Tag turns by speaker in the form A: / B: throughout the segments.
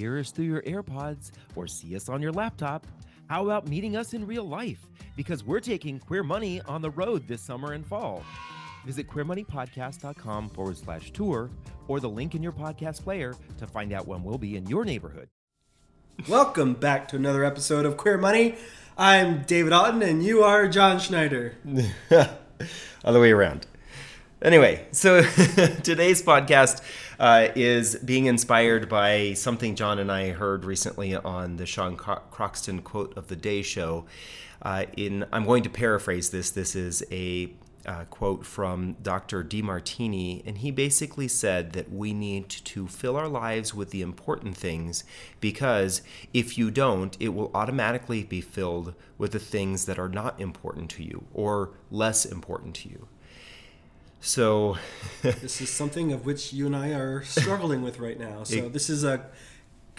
A: hear us through your AirPods or see us on your laptop, how about meeting us in real life? Because we're taking Queer Money on the road this summer and fall. Visit queermoneypodcast.com forward slash tour or the link in your podcast player to find out when we'll be in your neighborhood.
B: Welcome back to another episode of Queer Money. I'm David Auten and you are John Schneider.
C: Other way around. Anyway, so today's podcast uh, is being inspired by something John and I heard recently on the Sean Cro- Croxton quote of the day show. Uh, in I'm going to paraphrase this. This is a uh, quote from Dr. Demartini, and he basically said that we need to fill our lives with the important things because if you don't, it will automatically be filled with the things that are not important to you or less important to you. So,
B: this is something of which you and I are struggling with right now. So, it, this is a,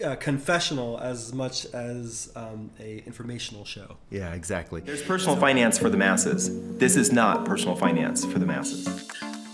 B: a, confessional as much as um, a informational show.
C: Yeah, exactly. There's personal finance for the masses. This is not personal finance for the masses.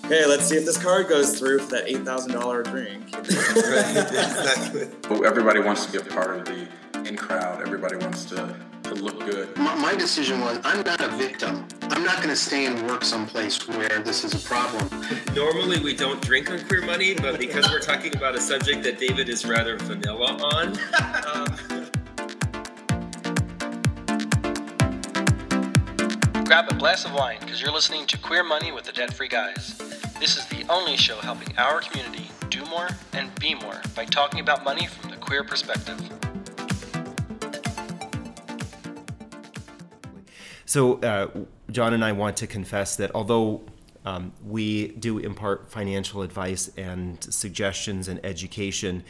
D: Okay, let's see if this card goes through for that eight thousand dollar drink.
E: exactly. Everybody wants to be a part of the in crowd. Everybody wants to to look good.
F: My, my decision was I'm not a victim. I'm not going to stay and work someplace where this is a problem.
G: Normally we don't drink on Queer Money, but because we're talking about a subject that David is rather vanilla on. Um...
H: Grab a glass of wine because you're listening to Queer Money with the Debt Free Guys. This is the only show helping our community do more and be more by talking about money from the queer perspective.
C: So, uh, John and I want to confess that although um, we do impart financial advice and suggestions and education,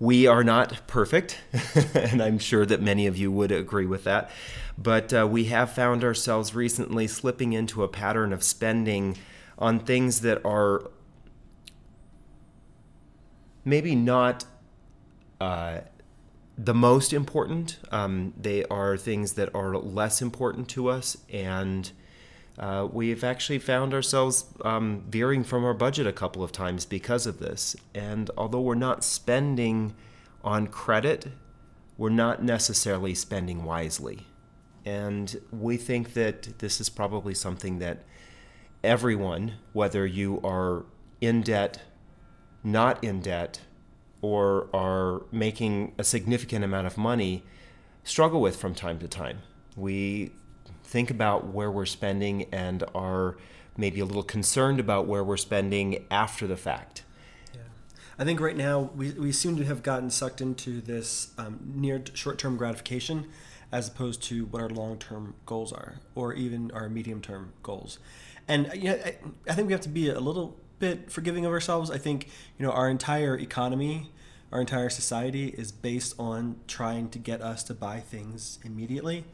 C: we are not perfect, and I'm sure that many of you would agree with that. But uh, we have found ourselves recently slipping into a pattern of spending on things that are maybe not uh, the most important. Um, they are things that are less important to us, and uh, we've actually found ourselves um, veering from our budget a couple of times because of this. And although we're not spending on credit, we're not necessarily spending wisely. And we think that this is probably something that everyone, whether you are in debt, not in debt, or are making a significant amount of money struggle with from time to time. We think about where we're spending and are maybe a little concerned about where we're spending after the fact.
B: Yeah. I think right now we, we seem to have gotten sucked into this um, near short term gratification as opposed to what our long term goals are or even our medium term goals. And you know, I, I think we have to be a little bit forgiving of ourselves. I think you know our entire economy, our entire society is based on trying to get us to buy things immediately,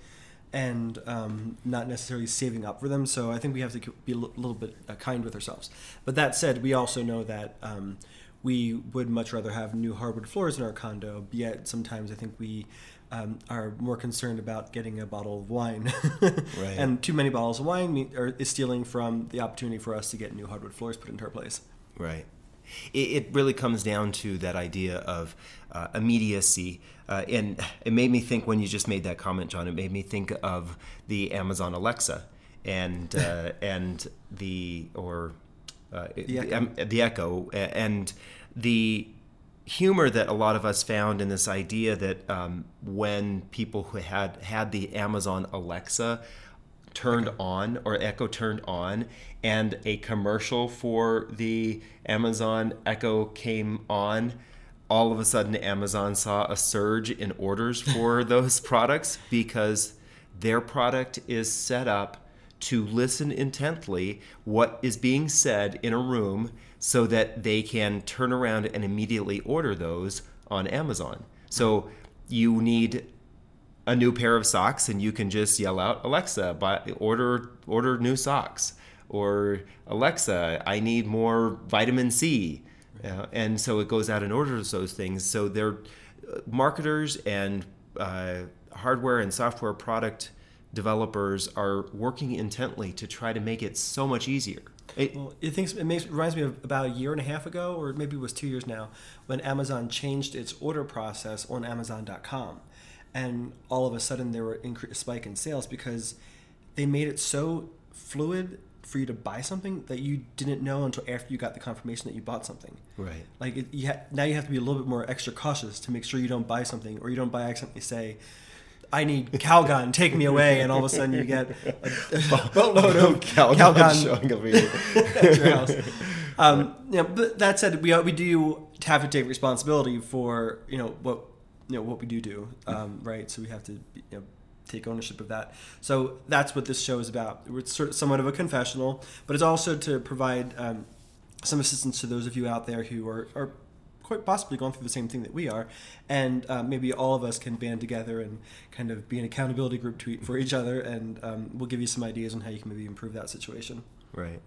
B: and um, not necessarily saving up for them. So I think we have to be a little bit uh, kind with ourselves. But that said, we also know that. Um, we would much rather have new hardwood floors in our condo, yet sometimes I think we um, are more concerned about getting a bottle of wine. right. And too many bottles of wine mean, are, is stealing from the opportunity for us to get new hardwood floors put into our place.
C: Right. It, it really comes down to that idea of uh, immediacy. Uh, and it made me think when you just made that comment, John, it made me think of the Amazon Alexa and, uh, and the, or uh, the, Echo. Um, the Echo and the humor that a lot of us found in this idea that um, when people who had had the Amazon Alexa turned on or Echo turned on and a commercial for the Amazon Echo came on all of a sudden Amazon saw a surge in orders for those products because their product is set up to listen intently what is being said in a room so that they can turn around and immediately order those on Amazon. So you need a new pair of socks and you can just yell out Alexa buy order order new socks or Alexa I need more vitamin C uh, and so it goes out and orders those things so they're uh, marketers and uh, hardware and software product developers are working intently to try to make it so much easier It-
B: Well, it thinks it makes reminds me of about a year and a half ago, or maybe it was two years now, when Amazon changed its order process on Amazon.com, and all of a sudden there were incre- a spike in sales because they made it so fluid for you to buy something that you didn't know until after you got the confirmation that you bought something.
C: Right.
B: Like it, you ha- now you have to be a little bit more extra cautious to make sure you don't buy something, or you don't buy accidentally say. I need Calgon, take me away, and all of a sudden you get a, a boatload of
C: Calgon
B: Calgon
C: showing up here.
B: at your house. Um, you know, but that said, we we do have to take responsibility for you know what you know what we do do, um, right? So we have to you know, take ownership of that. So that's what this show is about. It's sort of somewhat of a confessional, but it's also to provide um, some assistance to those of you out there who are. are Quite possibly going through the same thing that we are, and uh, maybe all of us can band together and kind of be an accountability group to, for each other, and um, we'll give you some ideas on how you can maybe improve that situation.
C: Right.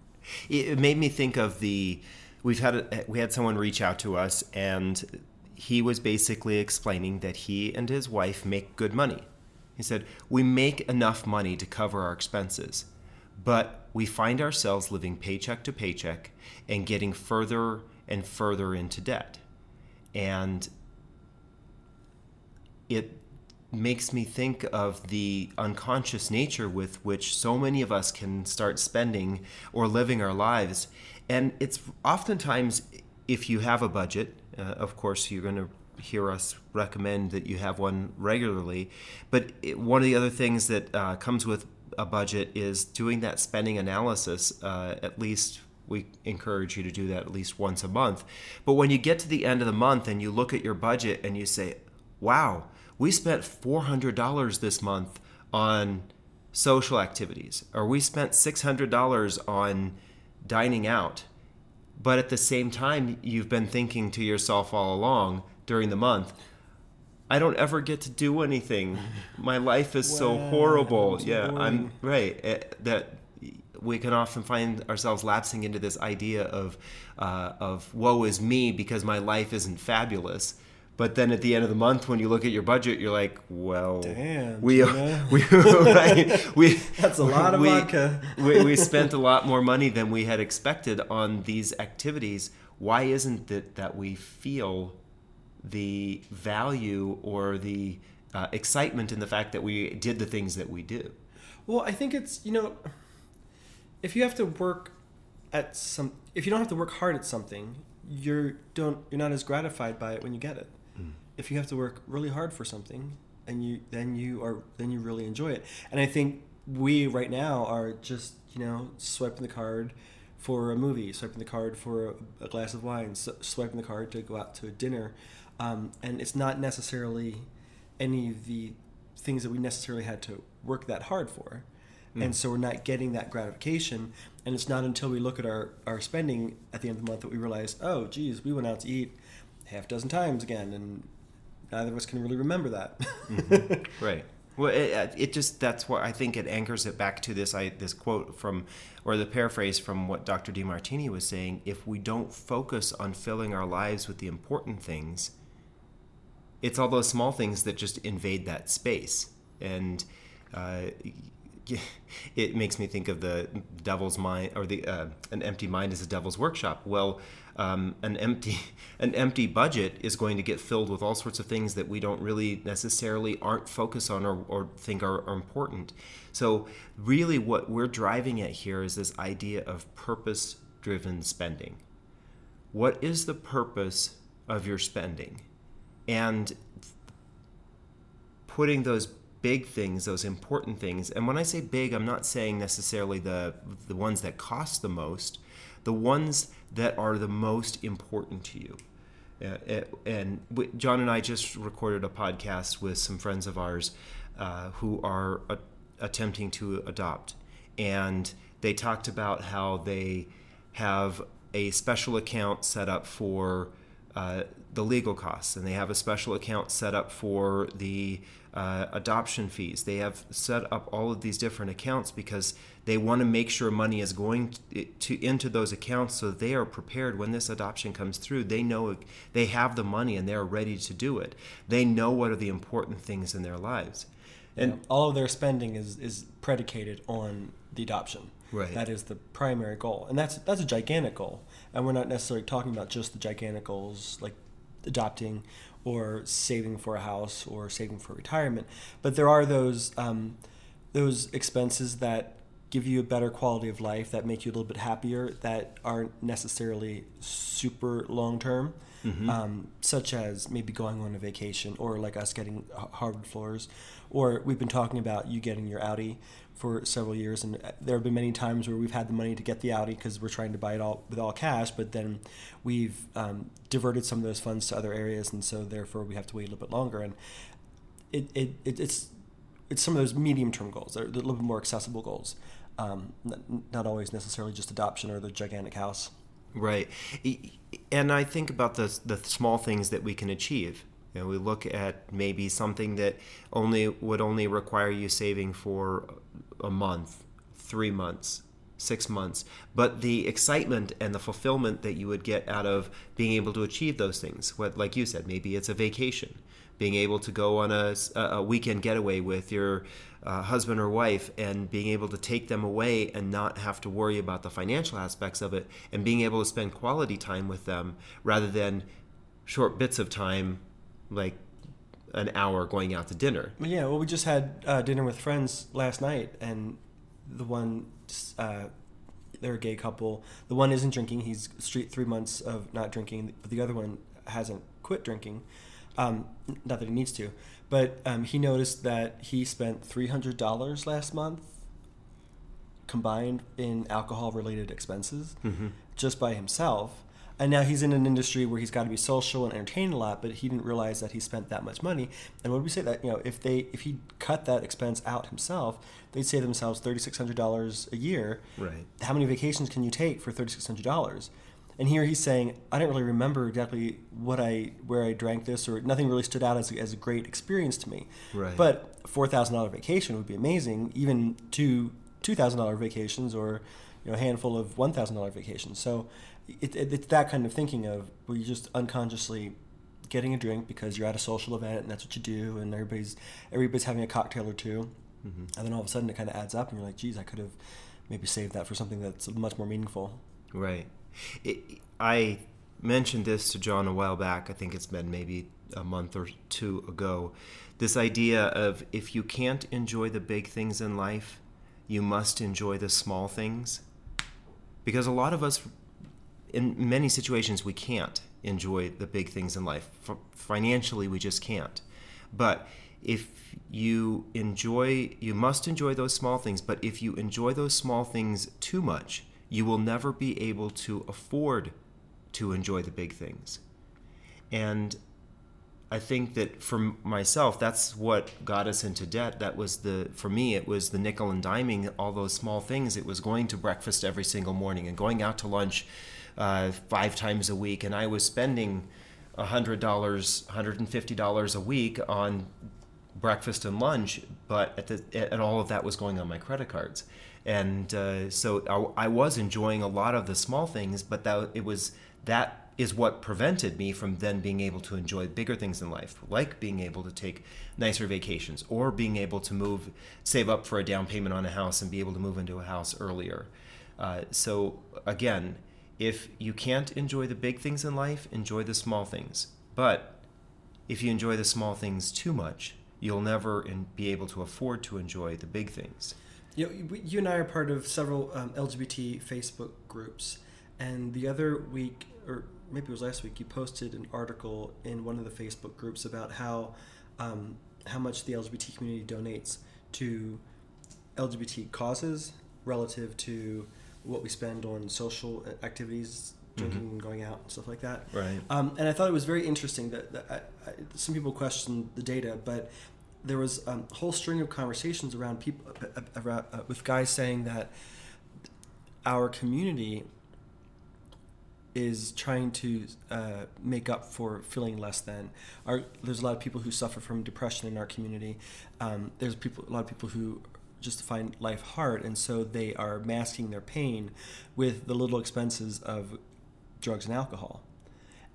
C: It, made me think of the we've had a, we had someone reach out to us and he was basically explaining that he and his wife make good money. He said, "We make enough money to cover our expenses, but we find ourselves living paycheck to paycheck and getting further and further into debt." And it makes me think of the unconscious nature with which so many of us can start spending or living our lives. And it's oftentimes, if you have a budget, uh, of course, you're going to hear us recommend that you have one regularly. But it, one of the other things that uh, comes with a budget is doing that spending analysis uh, at least we encourage you to do that at least once a month. But when you get to the end of the month and you look at your budget and you say, wow, we spent $400 this month on social activities, or we spent $600 on dining out. But at the same time, you've been thinking to yourself all along during the month, I don't ever get to do anything. My life is so horrible. yeah, I'm right. eh, That we can often find ourselves lapsing into this idea of uh, of woe is me because my life isn't fabulous. But then at the end of the month, when you look at your budget, you're like, well,
B: Damn,
C: we we right, we
B: That's a lot of
C: we,
B: vodka.
C: we, we spent a lot more money than we had expected on these activities. Why isn't it that we feel the value or the uh, excitement in the fact that we did the things that we do?
B: Well, I think it's you know, if you have to work at some, if you don't have to work hard at something, you're don't you're not as gratified by it when you get it. If you have to work really hard for something, and you then you are then you really enjoy it. And I think we right now are just you know swiping the card for a movie, swiping the card for a, a glass of wine, swiping the card to go out to a dinner, um, and it's not necessarily any of the things that we necessarily had to work that hard for. And mm. so we're not getting that gratification. And it's not until we look at our, our spending at the end of the month that we realize, oh, geez, we went out to eat half a dozen times again. And neither of us can really remember that. Mm-hmm.
C: Right. Well, it, uh, it just that's what I think it anchors it back to this I this quote from or the paraphrase from what Dr. Demartini was saying. If we don't focus on filling our lives with the important things, it's all those small things that just invade that space, and uh, it makes me think of the devil's mind or the uh, an empty mind is a devil's workshop. Well, um, an empty an empty budget is going to get filled with all sorts of things that we don't really necessarily aren't focused on or, or think are, are important. So really, what we're driving at here is this idea of purpose driven spending. What is the purpose of your spending? And putting those big things, those important things. And when I say big, I'm not saying necessarily the the ones that cost the most, the ones that are the most important to you. Uh, and John and I just recorded a podcast with some friends of ours uh, who are uh, attempting to adopt, and they talked about how they have a special account set up for uh, the legal costs, and they have a special account set up for the uh, adoption fees. They have set up all of these different accounts because they want to make sure money is going to, to into those accounts so they are prepared when this adoption comes through. They know they have the money and they are ready to do it. They know what are the important things in their lives.
B: and all of their spending is, is predicated on the adoption.
C: Right.
B: That is the primary goal, and that's that's a gigantic goal. And we're not necessarily talking about just the gigantic goals like adopting or saving for a house or saving for retirement, but there are those um, those expenses that give you a better quality of life that make you a little bit happier that aren't necessarily super long term um, such as maybe going on a vacation or like us getting hardwood floors or we've been talking about you getting your audi for several years and uh, there have been many times where we've had the money to get the audi because we're trying to buy it all with all cash but then we've um, diverted some of those funds to other areas and so therefore we have to wait a little bit longer and it, it, it it's it's some of those medium term goals. They're a little bit more accessible goals, um, not, always necessarily just adoption or the gigantic house.
C: Right. And I think about the, the small things that we can achieve. You know, we look at maybe something that only would only require you saving for a month, three months, six months, but the excitement and the fulfillment that you would get out of being able to achieve those things. What, like you said, maybe it's a vacation, being able to go on a, a weekend getaway with your uh, husband or wife and being able to take them away and not have to worry about the financial aspects of it and being able to spend quality time with them rather than short bits of time like an hour going out to dinner.
B: Yeah, well, we just had uh, dinner with friends last night, and the one, uh, they're a gay couple. The one isn't drinking; he's street three months of not drinking, but the other one hasn't quit drinking. Um, not that he needs to, but um, he noticed that he spent three hundred dollars last month combined in alcohol-related expenses just by himself. And now he's in an industry where he's got to be social and entertain a lot, but he didn't realize that he spent that much money. And would we say that you know if they if he cut that expense out himself, they'd save themselves thirty six hundred dollars a year.
C: Right.
B: How many vacations can you take for thirty six hundred dollars? And here he's saying, I don't really remember exactly what I where I drank this, or nothing really stood out as a, as a great experience to me.
C: Right.
B: But four thousand dollar vacation would be amazing. Even two two thousand dollar vacations, or you know, a handful of one thousand dollar vacations. So it, it, it's that kind of thinking of where you just unconsciously getting a drink because you're at a social event and that's what you do, and everybody's everybody's having a cocktail or 2 mm-hmm. and then all of a sudden it kind of adds up, and you're like, geez, I could have maybe saved that for something that's much more meaningful.
C: Right. It, I mentioned this to John a while back. I think it's been maybe a month or two ago. This idea of if you can't enjoy the big things in life, you must enjoy the small things. Because a lot of us, in many situations, we can't enjoy the big things in life. Financially, we just can't. But if you enjoy, you must enjoy those small things. But if you enjoy those small things too much, you will never be able to afford to enjoy the big things. And I think that for myself, that's what got us into debt. That was the, for me, it was the nickel and diming all those small things. It was going to breakfast every single morning and going out to lunch uh, five times a week. And I was spending $100, $150 a week on breakfast and lunch, but at the, and all of that was going on my credit cards. And uh, so I, I was enjoying a lot of the small things, but that it was that is what prevented me from then being able to enjoy bigger things in life, like being able to take nicer vacations or being able to move, save up for a down payment on a house and be able to move into a house earlier. Uh, so, again, if you can't enjoy the big things in life, enjoy the small things. But if you enjoy the small things too much, you'll never in, be able to afford to enjoy the big things.
B: You, know, you and I are part of several um, LGBT Facebook groups, and the other week, or maybe it was last week, you posted an article in one of the Facebook groups about how um, how much the LGBT community donates to LGBT causes relative to what we spend on social activities, drinking and going out and stuff like that.
C: Right.
B: Um, and I thought it was very interesting that, that I, I, some people questioned the data, but there was um, a whole string of conversations around people uh, uh, around, uh, with guys saying that our community is trying to uh, make up for feeling less than. Our, there's a lot of people who suffer from depression in our community. Um, there's people, a lot of people who just find life hard, and so they are masking their pain with the little expenses of drugs and alcohol,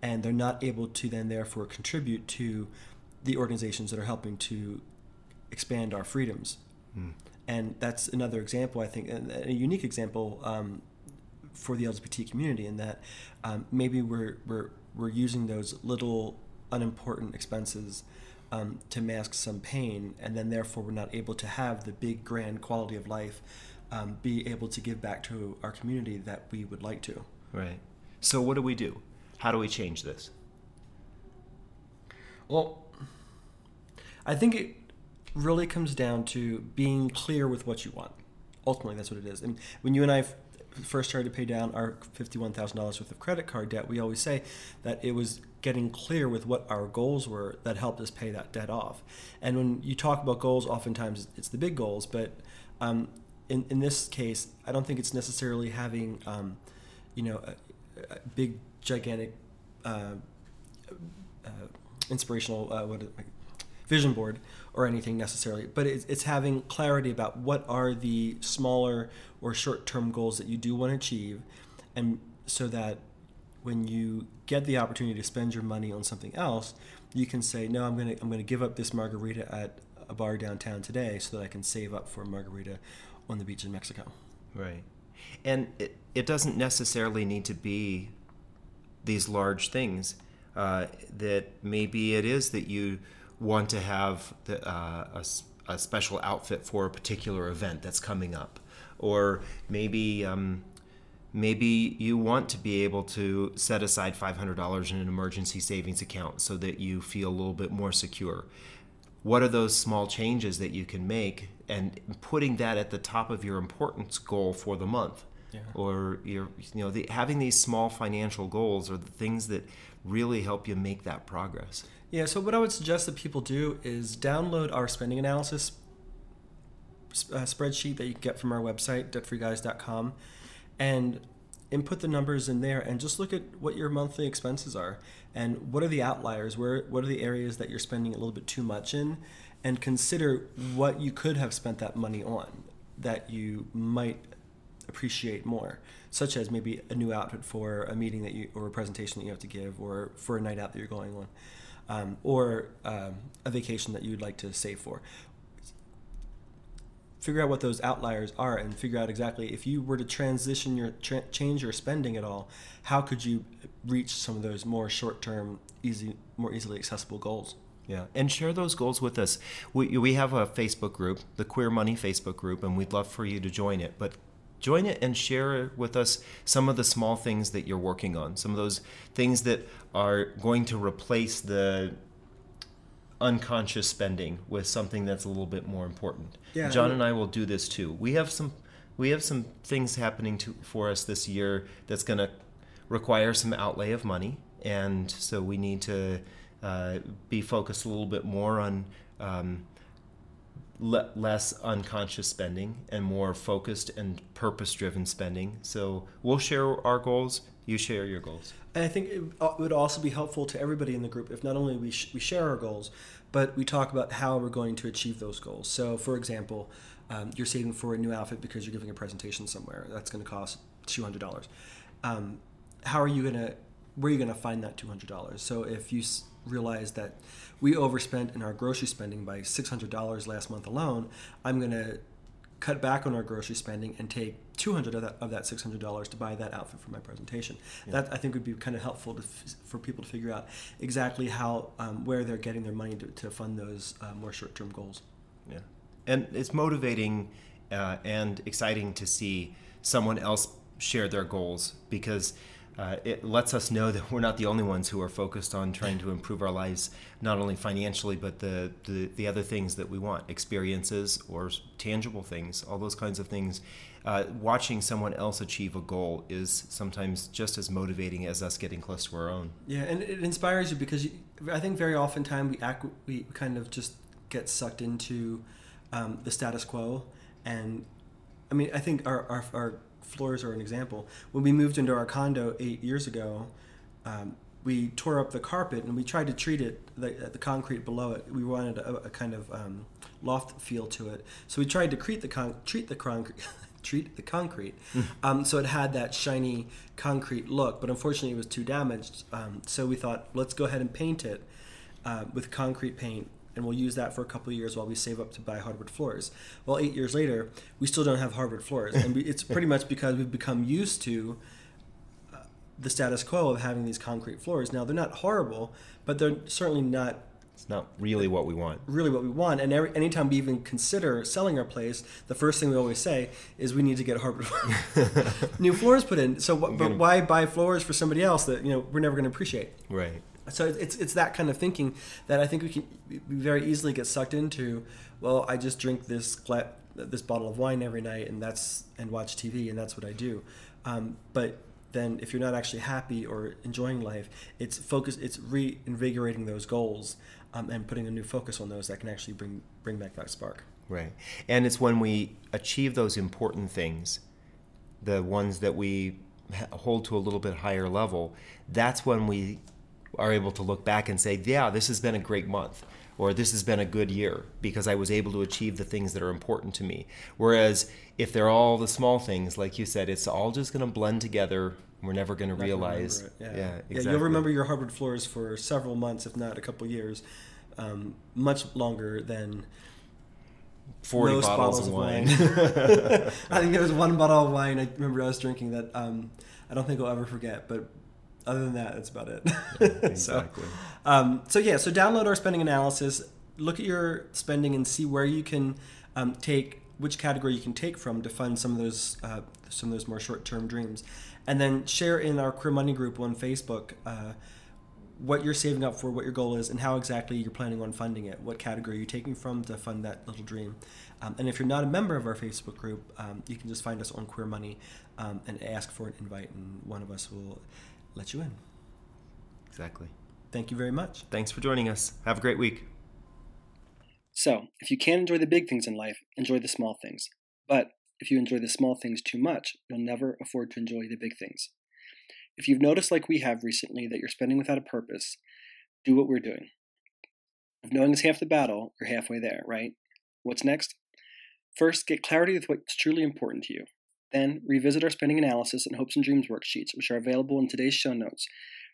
B: and they're not able to then therefore contribute to the organizations that are helping to expand our freedoms And that's another example, I think, a unique example um, for the LGBT community in that um, maybe we're, we're, we're using those little unimportant expenses um, to mask some pain, and then therefore we're not able to have the big, grand quality of life um, be able to give back to our community that we would like to.
C: Right. So what do we do? How do we change this?
B: Well, I think it really comes down to being clear with what you want. Ultimately, that's what it is. And when you and I first started to pay down our $51,000 worth of credit card debt, we always say that it was getting clear with what our goals were that helped us pay that debt off. And when you talk about goals, oftentimes it's the big goals, but um, in, in this case, I don't think it's necessarily having, um, you know, big, gigantic, uh, uh, inspirational, uh, what vision board or anything necessarily, but it's, it's having clarity about what are the smaller or short-term goals that you do want to achieve, and so that when you get the opportunity to spend your money on something else, you can say, no, I'm gonna I'm gonna give up this margarita at a bar downtown today so that I can save up for a margarita on the beach in Mexico.
C: Right. And it, it doesn't necessarily need to be these large things. Uh, that maybe it is that you want to have the, uh, a, a special outfit for a particular event that's coming up, or maybe um, maybe you want to be able to set aside $500 in an emergency savings account so that you feel a little bit more secure. What are those small changes that you can make, and putting that at the top of your importance goal for the month?
B: Yeah.
C: or you're you know the, having these small financial goals are the things that really help you make that progress
B: Yeah, so what I would suggest that people do is download our spending analysis uh, spreadsheet that you can get from our website, debtfreeguys.com, and input the numbers in there and just look at what your monthly expenses are and what are the outliers, where what are the areas that you're spending a little bit too much in, and consider what you could have spent that money on that you might appreciate more, such as maybe a new outfit for a meeting that you or a presentation that you have to give, or for a night out that you're going on, um, or um, a vacation that you would like to save for. Figure out what those outliers are, and figure out exactly if you were to transition your tra- change your spending at all, how could you reach some of those more short-term, easy, more easily accessible goals.
C: Yeah, and share those goals with us. We, we have a Facebook group, the Queer Money Facebook group, and we'd love for you to join it. But join it and share with us some of the small things that you're working on, some of those things that are going to replace the unconscious spending with something that's a little bit more important.
B: Yeah,
C: John
B: and-
C: I will do this too. We have some we have some things happening to, for us this year that's going to require some outlay of money, and so we need to uh, be focused a little bit more on um, le- less unconscious spending and more focused and purpose-driven spending. So we'll share our goals. You share your goals.
B: And I think it uh, would also be helpful to everybody in the group if not only we, sh- we share our goals, but we talk about how we're going to achieve those goals. So, for example, um, you're saving for a new outfit because you're giving a presentation somewhere. That's going to cost $200. Um, how are you going to, where are you going to find that $200? So, if you s- realize that we overspent in our grocery spending by $600 last month alone, I'm going to cut back on our grocery spending and take 200 of that, of that $600 to buy that outfit for my presentation. That I think would be kind of helpful to, f- for people to figure out exactly how um, where they're getting their money to, to fund those uh, more short-term goals.
C: Yeah, and it's motivating uh, and exciting to see someone else share their goals because uh, it lets us know that we're not the only ones who are focused on trying to improve our lives, not only financially but the the, the other things that we want, experiences or tangible things, all those kinds of things. Uh, watching someone else achieve a goal is sometimes just as motivating as us getting close to our own.
B: Yeah, and it inspires you because you, I think very often time we act we kind of just get sucked into um, the status quo, and I mean I think our, our our floors are an example. When we moved into our condo eight years ago, um, we tore up the carpet and we tried to treat it the, the concrete below it. We wanted a, a kind of um, loft feel to it, so we tried to treat the con- treat the concrete. treat the concrete um, so it had that shiny concrete look but unfortunately it was too damaged um, so we thought let's go ahead and paint it uh, with concrete paint and we'll use that for a couple of years while we save up to buy hardwood floors. Well, eight years later, we still don't have hardwood floors, and we, it's pretty much because we've become used to uh, the status quo of having these concrete floors. Now they're not horrible, but they're certainly not
C: It's not really what we want.
B: really what we want. And every, anytime we even consider selling our place, the first thing we always say is we need to get hardwood new floors put in. So, wh- but why buy floors for somebody else that you know we're never going to appreciate?
C: Right.
B: So it's it's that kind of thinking that I think we can very easily get sucked into. Well, I just drink this this bottle of wine every night, and that's and watch TV, and that's what I do. Um, but then, if you're not actually happy or enjoying life, it's focus. It's reinvigorating those goals um, and putting a new focus on those that can actually bring bring back that spark.
C: Right. And it's when we achieve those important things, the ones that we hold to a little bit higher level, that's when we are able to look back and say, yeah, this has been a great month. Or this has been a good year because I was able to achieve the things that are important to me. Whereas if they're all the small things, like you said, it's all just going to blend together. We're never going to realize. Yeah,
B: Yeah,
C: exactly.
B: you'll remember your hardwood floors for several months, if not a couple years, um, much longer than
C: 40
B: most
C: bottles, of wine.
B: I think there was one bottle of wine I remember I was drinking that um, I don't think I'll ever forget. But other than that, that's about it.
C: exactly.
B: so, um, so yeah, so download our spending analysis. Look at your spending and see where you can um, take which category you can take from to fund some of those uh, some of those more short term dreams, and then share in our Queer Money group on Facebook. Uh, what you're saving up for, what your goal is, and how exactly you're planning on funding it. What category you're taking from to fund that little dream. Um, and if you're not a member of our Facebook group, um, you can just find us on Queer Money um, and ask for an invite, and one of us will let you in.
C: Exactly.
B: Thank you very much.
C: Thanks for joining us. Have a great week.
H: So, if you can't enjoy the big things in life, enjoy the small things. But if you enjoy the small things too much, you'll never afford to enjoy the big things. If you've noticed, like we have recently, that you're spending without a purpose, do what we're doing. If knowing is half the battle, you're halfway there, right? What's next? First, get clarity with what's truly important to you. Then, revisit our spending analysis and hopes and dreams worksheets, which are available in today's show notes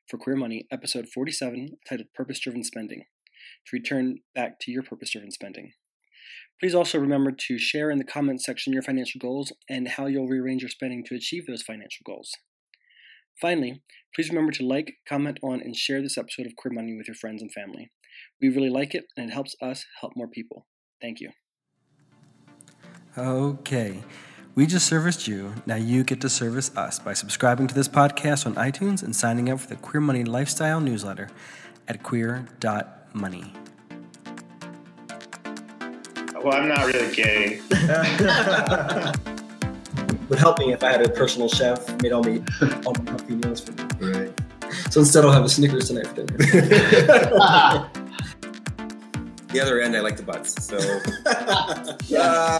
H: for Queer Money, episode 47, titled Purpose Driven Spending, to return back to your purpose driven spending. Please also remember to share in the comments section your financial goals and how you'll rearrange your spending to achieve those financial goals. Finally, please remember to like, comment on, and share this episode of Queer Money with your friends and family. We really like it, and it helps us help more people. Thank you.
B: Okay. We just serviced you. Now you get to service us by subscribing to this podcast on iTunes and signing up for the Queer Money Lifestyle newsletter at queer.money.
I: Well, I'm not really gay.
B: Would help me if I had a personal chef made all me all my healthy meals for me. Right. So instead, I'll have a Snickers tonight for dinner.
G: The other end, I like the butts. So. Uh,